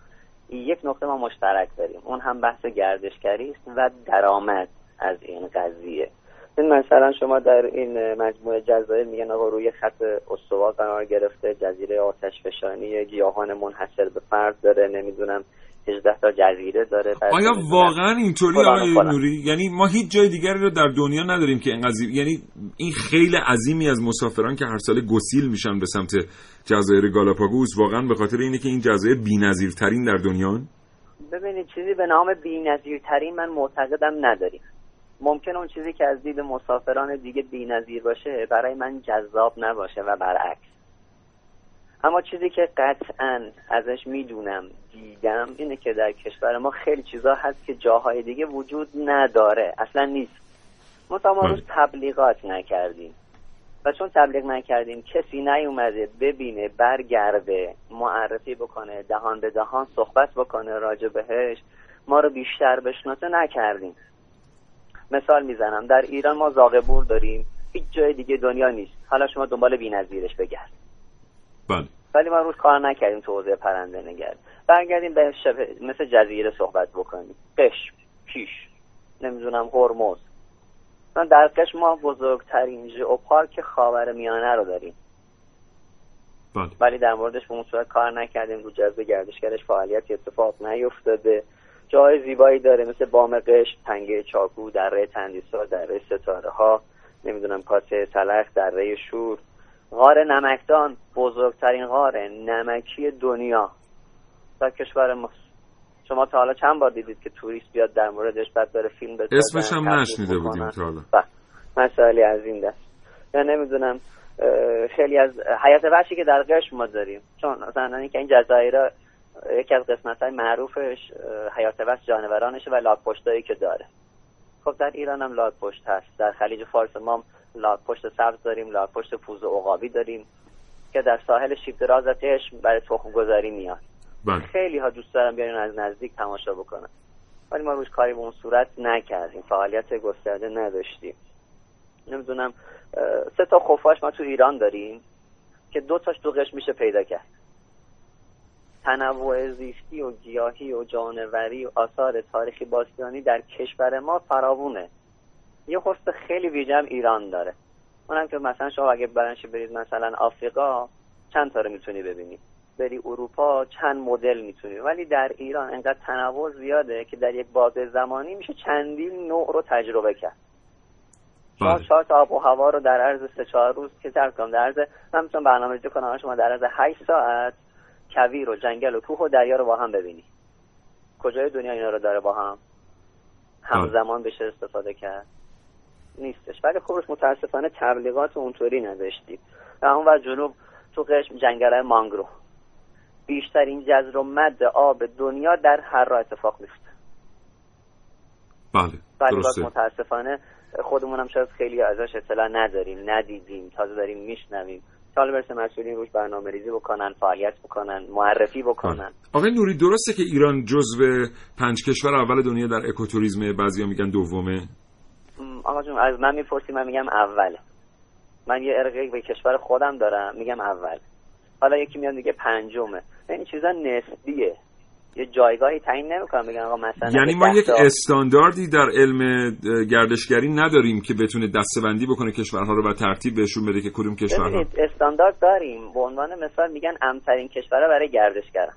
یک نقطه ما مشترک داریم. اون هم بحث گردشگری است و درآمد از این قضیه. این مثلا شما در این مجموعه جزایر میگن آقا روی خط استوا قرار گرفته جزیره آتش فشانی گیاهان منحصر به فرد داره نمی‌دونم 18 تا جزیره داره آیا واقعا اینطوری آقای. نوری؟ یعنی ما هیچ جای دیگری رو در دنیا نداریم که اینقدر یعنی این خیلی عظیمی از مسافران که هر ساله گسیل میشن به سمت جزایر گالاپاگوس واقعا به خاطر اینه که این جزایر بی‌نظیرترین در دنیا ببینید چیزی به نام بی‌نظیرترین من معتقدم نداریم. ممکن اون چیزی که از دید مسافران دیگه بی‌نظیر باشه برای من جذاب نباشه و برعکس. اما چیزی که قطعا ازش می‌دونم دیدم اینه که در کشور ما خیلی چیزا هست که جاهای دیگه وجود نداره. اصلا نیست. ما تا ما روش تبلیغات نکردیم. و چون تبلیغ نکردیم کسی نیومده ببینه برگرده معرفی بکنه دهان به دهان صحبت بکنه راجع بهش ما رو بیشتر بشناسه نکردیم. مثال می‌زنم در ایران ما زاغبور داریم. هیچ جای دیگه دنیا نیست. حالا شما دنبال بی‌نظیرش بگرد. بله. ولی ما روش کار نکردیم تو حوزه پرنده نگرد. برگردیم به شبه مثل جزیره صحبت بکنیم. قشم کیش نمی‌دونم هرمز. مثلا در قشم ما بزرگترین ژئوپارک خاور میانه رو داریم. بله. ولی در موردش به اون صورت کار نکردیم. رو جذب گردشگرش فعالیتی اتفاق نیفتاده. جای زیبایی داره. مثل بام قشم تنگه چاکو دره تندیسا دره ستاره ها نمی‌دونم کاسه سلخ دره شور. غار نمکدان بزرگترین غار نمکی دنیا در کشور ما شما تا حالا چند بار دیدید که توریست بیاد در موردش بعد داره فیلم بسازن اسمش هم نشنیده؟ بودیم تا حالا. مسائلی از این دست. یا نمی‌دونم خیلی از حیات وحشی که در قشم ما داریم. چون مثلا اینکه این جزایر یکی از قسمت های معروفش حیات وحش جانورانشه و لاکپشتایی که داره. خب در ایران هم لاکپشت هست. در خلیج فارس ما هم لاکپشت سبز داریم لاکپشت پوز عقابی داریم که در ساحل شیب دراز قشم برای تخم گذاری میاد. بله. خیلی ها دوست دارن بیان از نزدیک تماشا بکنن. ولی ما روش کاری به اون صورت نکردیم. فعالیت گسترده نداشتیم. نمی‌دونم سه تا خفاش ما تو ایران داریم که دو تاش تو قشم میشه پیدا کرد. تنوع زیستی و گیاهی و جانوری و آثار تاریخی باستانی در کشور ما فراوونه. یه حس خیلی ویژه ایران داره. اونم که مثلا شما اگه برنش برید مثلا آفریقا چند تا رو می‌تونی ببینی؟ بری اروپا چند مدل می‌تونی؟ ولی در ایران انقدر تنوع زیاده که در یک بازه زمانی میشه چندین نوع رو تجربه کرد. شما بله. چهار تا آب و هوا رو در عرض سه چهار روز که ترک کنم در عرض من می‌تونم برنامه ریزی کنم شما در عرض هشت ساعت کویر و جنگل و کوه و دریا رو با هم ببینی. کجای دنیا اینا رو داره با هم؟ همزمان بشه استفاده کرد. نیستش. ولی خب متاسفانه تبلیغات اونطوری نداشتیم. و اون و جنوب تو قشم جنگل مانگرو. بیشترین جزر و مد آب دنیا در هر را اتفاق میفته بله ولی باز متاسفانه خودمون هم شاید خیلی ازش اطلاع نداریم ندیدیم تازه داریم میشنویم. حالا برسه مسئولین روش برنامه ریزی بکنن فعالیت بکنن معرفی بکنن. آقای نوری درسته که ایران جزو پنج کشور اول دنیا در اکوتوریسم بعضیا میگن دومه؟ آقا جون از من می‌پرسی من میگم اوله من یه ارقی به کشور خودم دارم میگم اول. حالا یکی میاد میگه پنجمه. این چیزا نسبیه. یه جایگاهی تعیین نمی‌کنم. بگم آقا مثلا یعنی ما یک تا- استانداردی در علم گردشگری نداریم که بتونه دستبندی بکنه کشورها رو و ترتیب بهشون بده که کدوم کشورها. استاندارد داریم. به عنوان مثال میگن امترین کشور برای گردشگرم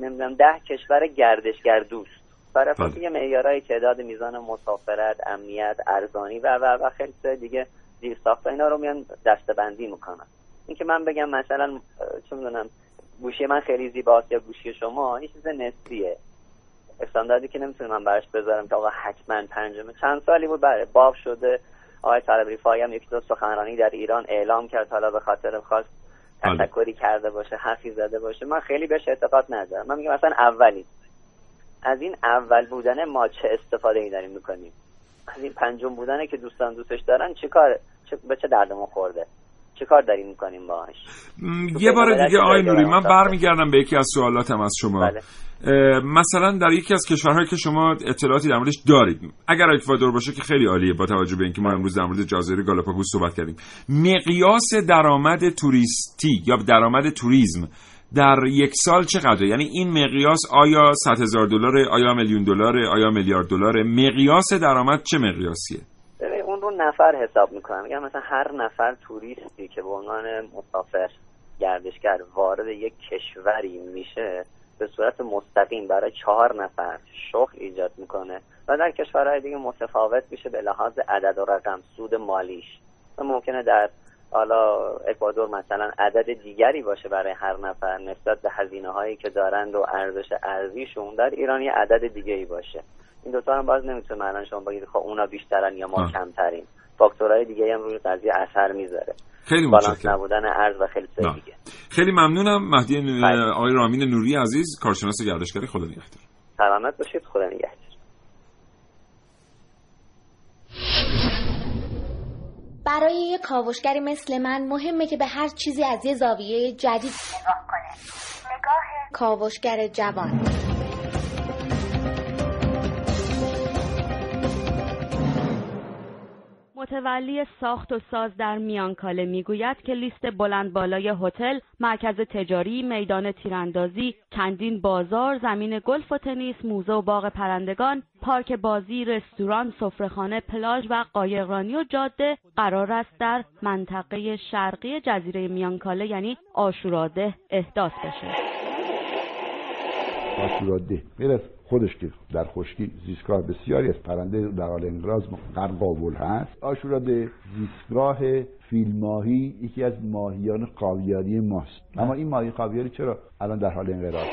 نمی‌دونم ده کشور گردشگر دوست. بر اساس بله. یه معیارهای تعداد میزان مسافرت امنیت ارزانی و و و خیلی دیگه زیر ساخته اینا رو میان دستبندی می‌کنن. اینکه من بگم مثلا چه می‌دونم گوشی من خیلی زیباست یا گوشی شما این چیز نسبیه. استانداردی که نمی‌تونم من براش بذارم که آقا حتما پنجمه. چند سالی بود بله باب شده. آقای طلب رفاعی هم یکی دو سخنرانی در ایران اعلام کرد. حالا به خاطر خواست بله. تشکری کرده باشه حرفی زده باشه. من خیلی بهش اعتقاد ندارم. من میگم مثلا اولی. از این اول بودن ما چه استفاده ای داریم می‌کنیم؟ از این پنجم بودنه که دوستان دوستش دارن چیکار چه به چه دردمون خورده؟ چیکار داریم می‌کنیم باهاش؟ یه بار دیگه آقای نوری من. برمیگردم به یکی از سوالاتم از شما. بله. مثلا در یکی از کشورهایی که شما اطلاعاتی در موردش دارید اگر اکوادور باشه که خیلی عالیه با توجه به اینکه ما امروز در مورد جزایر گالاپاگوس صحبت کردیم. مقیاس درآمد توریستی یا درآمد توریسم در یک سال چقدره یعنی این مقیاس آیا 100 هزار دلار آیا میلیون دلار آیا میلیارد دلار مقیاس درآمد چه مقیاسیه؟ اون رو نفر حساب می‌کنم. میگم مثلا هر نفر توریستی که به عنوان مسافر گردشگر وارد یک کشوری میشه به صورت مستقیم برای چهار نفر شغل ایجاد می‌کنه و در کشورهای دیگه متفاوت میشه به لحاظ عدد و رقم سود مالیش. ممکنه در حالا اکوادور مثلا عدد دیگری باشه برای هر نفر نسبت به هزینه هایی که دارند و ارزش ارزیشون در ایران یه عدد دیگه ای باشه. این دوتا هم باز نمی‌تونه الان شما بگید خب اونا بیشترن یا ما کمترین فاکتورهای دیگه هم روی قضیه اثر می‌ذاره. خیلی بالانس نبودن ارز و خیلی چیز. دیگه. خیلی ممنونم. مهدی بله. آقای رامین نوری عزیز کارشناس گردشگری خدا نگهدار. سلامت باشید. خدا نگهدار. برای یه کاوشگری مثل من مهمه که به هر چیزی از یه زاویه جدید نگاه کنه. نگاه کاوشگر جوان. متولی ساخت و ساز در میانکاله می‌گوید که لیست بلند بالای هتل، مرکز تجاری، میدان تیراندازی، چندین بازار، زمین گلف و تنیس، موزه و باغ پرندگان، پارک بازی، رستوران، سفرهخانه، پلاژ و قایقرانی و جاده قرار است در منطقه شرقی جزیره میانکاله یعنی آشوراده احداث بشه. آشوراده از خودش که در خشکی زیستگاه بسیاری از پرنده در حال انقراض غرقاول هست. آشوراده زیستگاه فیلماهی یکی از ماهیان قاویاری ماست. اما این ماهی قاویاری چرا الان در حال انقراض؟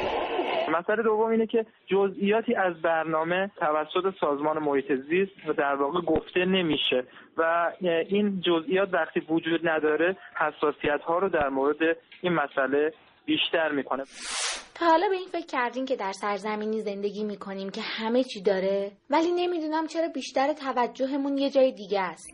است مسئله دوم اینه که جزئیاتی از برنامه توسط سازمان محیط زیست و در واقع گفته نمیشه و این جزئیات وقتی وجود نداره حساسیت ها رو در مورد این مسئله بیشتر می‌کنه. تا حالا به این فکر کردین که در سرزمینی زندگی می‌کنیم که همه چی داره؟ ولی نمی‌دونم چرا بیشتر توجهمون یه جای دیگه است.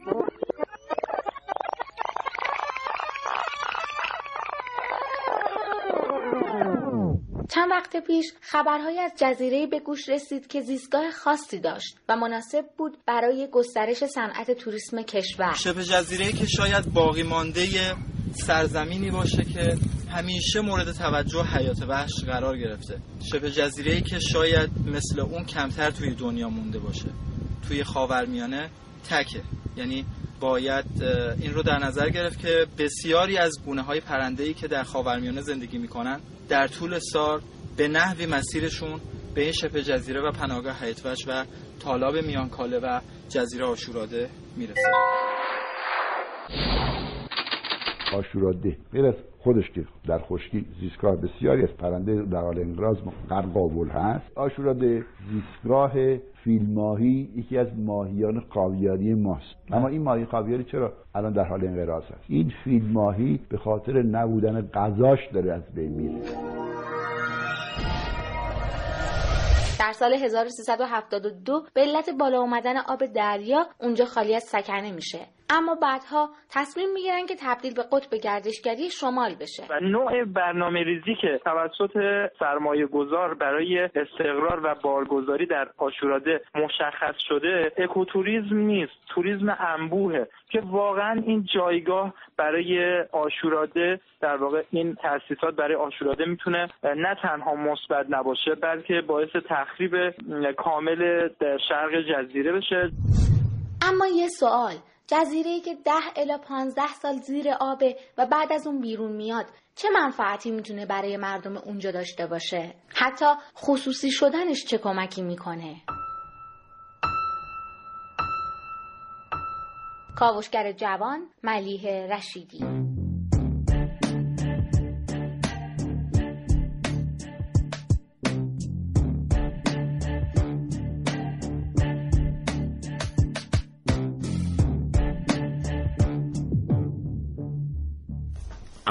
چند وقت پیش خبرهایی از جزیره به گوش رسید که زیستگاه خاصی داشت و مناسب بود برای گسترش صنعت توریسم کشور. شبه جزیره که شاید باقی مانده سرزمینی باشه که همیشه مورد توجه حیات وحش قرار گرفته. شبه جزیره که شاید مثل اون کمتر توی دنیا مونده باشه. توی خاورمیانه تکه. یعنی باید این رو در نظر گرفت که بسیاری از گونه های پرنده ای که در خاورمیانه زندگی می‌کنن در طول سال به نحوی مسیرشون به این شبه جزیره و پناهگاه حیات وحش و تالاب میانکاله و جزیره آشوراده می‌رسه. آشوراده غیر از خودش که در خشکی زیستگاه بسیاری از پرنده در حال انقراض غرقاول هست آشوراده زیستگاه فیلماهی یکی از ماهیان قاویاری ماست. اما این ماهی قاویاری چرا الان در حال انقراض هست این فیلماهی به خاطر نبودن غذاش داره از بین میره. در سال 1372 به علت بالا اومدن آب دریا اونجا خالی از سکنه میشه. اما بعدها تصمیم می‌گیرن که تبدیل به قطب گردشگری شمال بشه. و نوع برنامه ریزی که توسط سرمایه گذار برای استقرار و بارگذاری در آشوراده مشخص شده اکوتوریزم نیست توریسم انبوهه که واقعا این جایگاه برای آشوراده در واقع این تأسیسات برای آشوراده می‌تونه نه تنها مثبت نباشه بلکه باعث تخریب کامل شرق جزیره بشه. اما یه سوال جزیره که ده الا 15 سال زیر آبه و بعد از اون بیرون میاد چه منفعتی می‌تونه برای مردم اونجا داشته باشه؟ حتی خصوصی شدنش چه کمکی می‌کنه؟ کاوشگر جوان ملیه رشیدی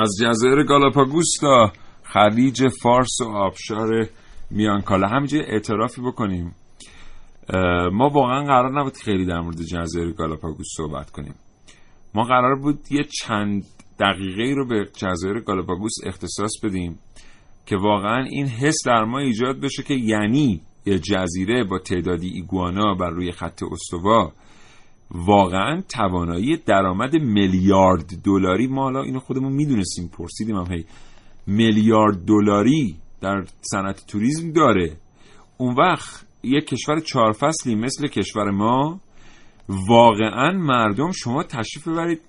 از جزایر گالاپاگوس تا خلیج فارس و آبشار میانکاله همینجا اعترافی بکنیم. ما واقعا قرار نبود خیلی در مورد جزایر گالاپاگوس صحبت کنیم. ما قرار بود یه چند دقیقه رو به جزایر گالاپاگوس اختصاص بدیم که واقعا این حس در ما ایجاد بشه که یعنی یه جزیره با تعدادی ایگوانا بر روی خط استوا واقعا توانایی درآمد میلیارد دلاری ما حالا اینو خودمون می‌دونستیم پرسیدیم هم هی میلیارد دلاری در صنعت توریسم داره. اون وقت یک کشور چهار فصلی مثل کشور ما واقعا مردم شما تشریف ببرید.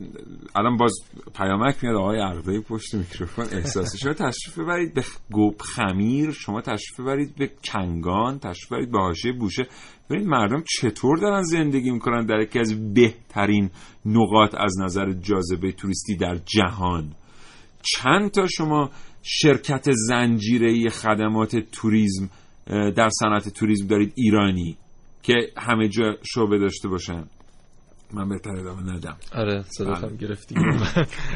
الان باز پیامک میاد آقای عقده پشت میکروفون احساسی شما تشریف ببرید. به گوب خمیر شما تشریف ببرید به کنگان تشریف ببرید به حاشیه بوشه. ببینید مردم چطور دارن زندگی می‌کنن در یکی از بهترین نقاط از نظر جاذبه توریستی در جهان؟ چند تا شما شرکت زنجیره خدمات توریسم در صنعت توریسم دارید ایرانی که همه جا شعبه داشته باشن؟ من بهتر ادامه ندم آره صدا هم گرفتی.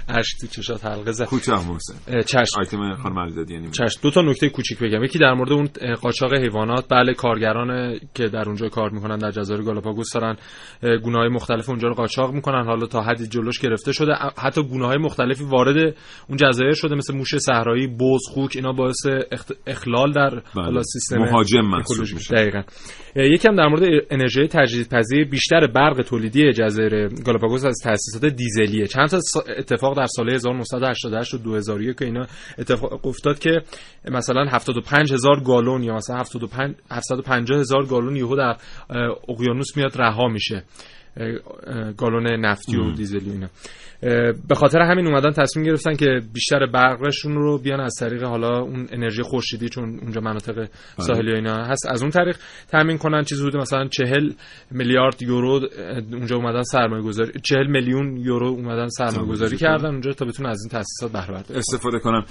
اشک تو چشات حلقه زد. کوتاه محسن. چشم. آیتم خانم علیدادیانی چشم. دو تا نکته کوچیک بگم. یکی در مورد اون قاچاق حیوانات. بله کارگران که در اونجا کار می‌کنن در جزایر گالاپاگوس دارن گونه های مختلف اونجا رو قاچاق می‌کنن. حالا تا حدی جلوش گرفته شده. حتی گونه های مختلفی وارد اون جزایر شده مثل موش صحرایی بز خوک اینا باعث اخلال در بله. حالا سیستم مهاجم میشه. دقیقاً. یکم در مورد انرژی تجدیدپذیر بیشتر برق تولیدی جزایر گالاپاگوس از تاسیسات دیزلیه. چند تا اتفاق در سال 1988 و 2001 که اینا اتفاق افتاد که مثلا 75 هزار گالون یا مثلا 75 750 هزار گالون یهو در اقیانوس میاد رها میشه. گالون نفتی و دیزلی اینا. به خاطر همین اومدن تصمیم گرفتن که بیشتر برقشون رو بیان از طریق حالا اون انرژی خورشیدی چون اونجا مناطق ساحلی اینا هست از اون طریق تامین کنن چیزی حدود مثلا 40 میلیارد یورو اونجا اومدن سرمایه گذاری 40 میلیون یورو اومدن سرمایه گذاری کردن اونجا تا بتونن از این تاسیسات بهره بردارن. استفاده کنن.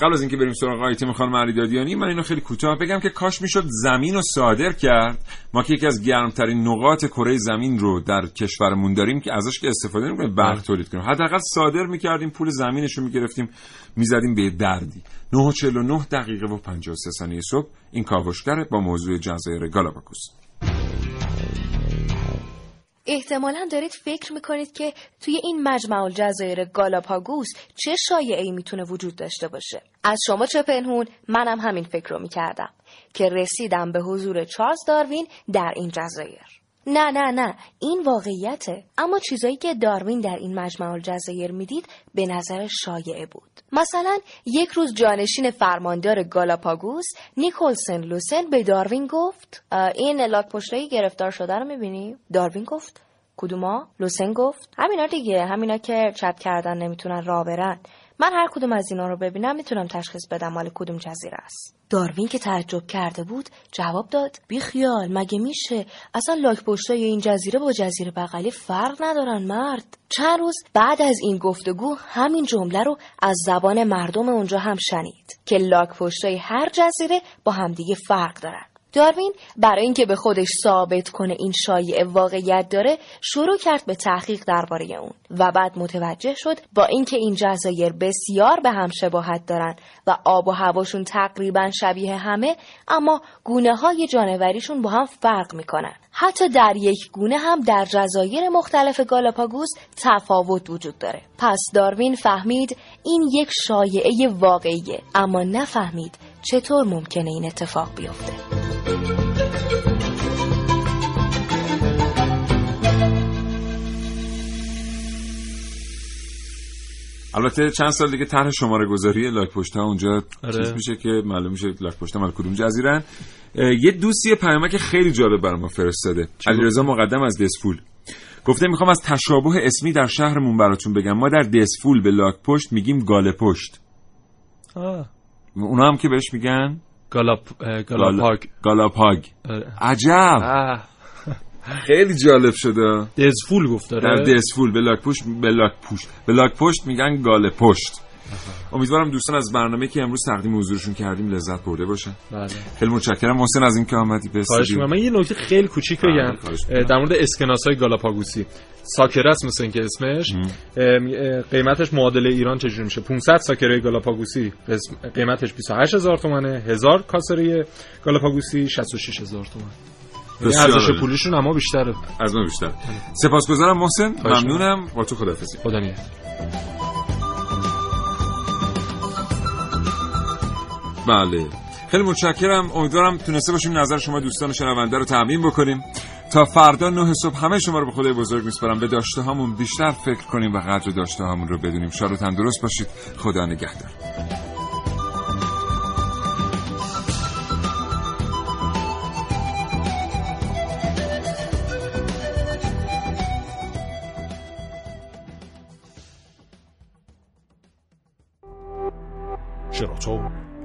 قبل از اینکه بریم سراغ آیتم خانم علیدادیانی من اینو خیلی کوتاه بگم که کاش می‌شد زمین رو صادر کرد. ما که یکی از گرمترین نقاط کره زمین رو در کشورمون داریم که ازش که استفاده نمی‌کنیم برق تولید کنیم. حداقل صادر می‌کردیم پول زمینش رو می‌گرفتیم می‌زدیم به دردی. 9:49 دقیقه و 53 ثانیه صبح این کاوشگره با موضوع جزایر گالاپاگوس. احتمالا دارید فکر می‌کنید که توی این مجمع الجزایر گالاپاگوس چه شایعی می‌تونه وجود داشته باشه. از شما چه پنهون؟ منم همین فکر رو می‌کردم که رسیدم به حضور چارلز داروین در این جزایر. نه نه نه این واقعیته. اما چیزایی که داروین در این مجمع الجزایر می‌دید به نظر شایعه بود. مثلا یک روز جانشین فرماندار گالاپاگوس نیکولسن لوسن به داروین گفت این لاک پشتایی گرفتار شده رو می‌بینی؟ داروین گفت کدوما؟ لوسن گفت همینا دیگه همینا که چت کردن نمی‌تونن راه برن. من هر کدوم از اینا رو ببینم می‌تونم تشخیص بدم مال کدوم جزیره است. داروین که تعجب کرده بود جواب داد. بی خیال مگه میشه؟ اصلا لاک پشتای این جزیره با جزیره بغلی فرق ندارن مرد. چند روز بعد از این گفتگو همین جمله رو از زبان مردم اونجا هم شنید که لاک پشتای هر جزیره با همدیگه فرق دارن. داروین برای اینکه به خودش ثابت کنه این شایعه واقعیت داره شروع کرد به تحقیق درباره اون و بعد متوجه شد با اینکه این جزایر بسیار به هم شباهت دارن و آب و هواشون تقریبا شبیه همه اما گونه های جانوریشون با هم فرق می‌کنن. حتی در یک گونه هم در جزایر مختلف گالاپاگوس تفاوت وجود داره. پس داروین فهمید این یک شایعه واقعیه اما نفهمید چطور ممکنه این اتفاق بیفته؟ البته چند سال دیگه طرح شماره گذاری لاک پشت ها اونجا آره. چیز میشه که معلوم میشه لاک پشت مال کدوم جزیرن یه دوستی پیامک خیلی جالب برام فرستاده. علیرضا مقدم از دسفول. گفته می‌خوام از تشابه اسمی در شهرمون براتون بگم. ما در دسفول به لاک پشت میگیم گاله پشت. آه. اونا هم که بهش میگن؟ گالاپ گالاپاگ گالاپاگ. عجب! خیلی جالب شده. دزفول گفت در دزفول. به لاک پشت به لاک پشت. به لاک پشت میگن گاله پشت. امیدوارم دوستان از برنامه که امروز تقدیم حضورشون کردیم لذت برده باشن. بله. خیلی متشکرم. محسن از اینکه آمدی به می‌کنم. من یه نکته خیلی کوچیک بگم. در مورد اسکناس های گالاپاگوسی ساکرس مثل اینکه اسمش. قیمتش معادله ایران چجوری میشه؟ 500 ساکره گالاپاگوسی. قیمتش 28000 تومانه 1000 کاسره گالاپاگوسی 66000 تومان ارزش پولیشون اما بیشتره. از ما بیشتر. سپاسگزارم محسن. ممنونم. با تو خدافظی خدا نگهدار. بله. خیلی متشکرم. امیدوارم تونسته باشیم نظر شما دوستان شنونده رو تعمین بکنیم. تا فردا نه صبح همه شما رو به خدای بزرگ میسپارم. به داشته هامون بیشتر فکر کنیم و قدر داشته هامون رو بدونیم. شاد و تندرست باشید. خدا نگهدار.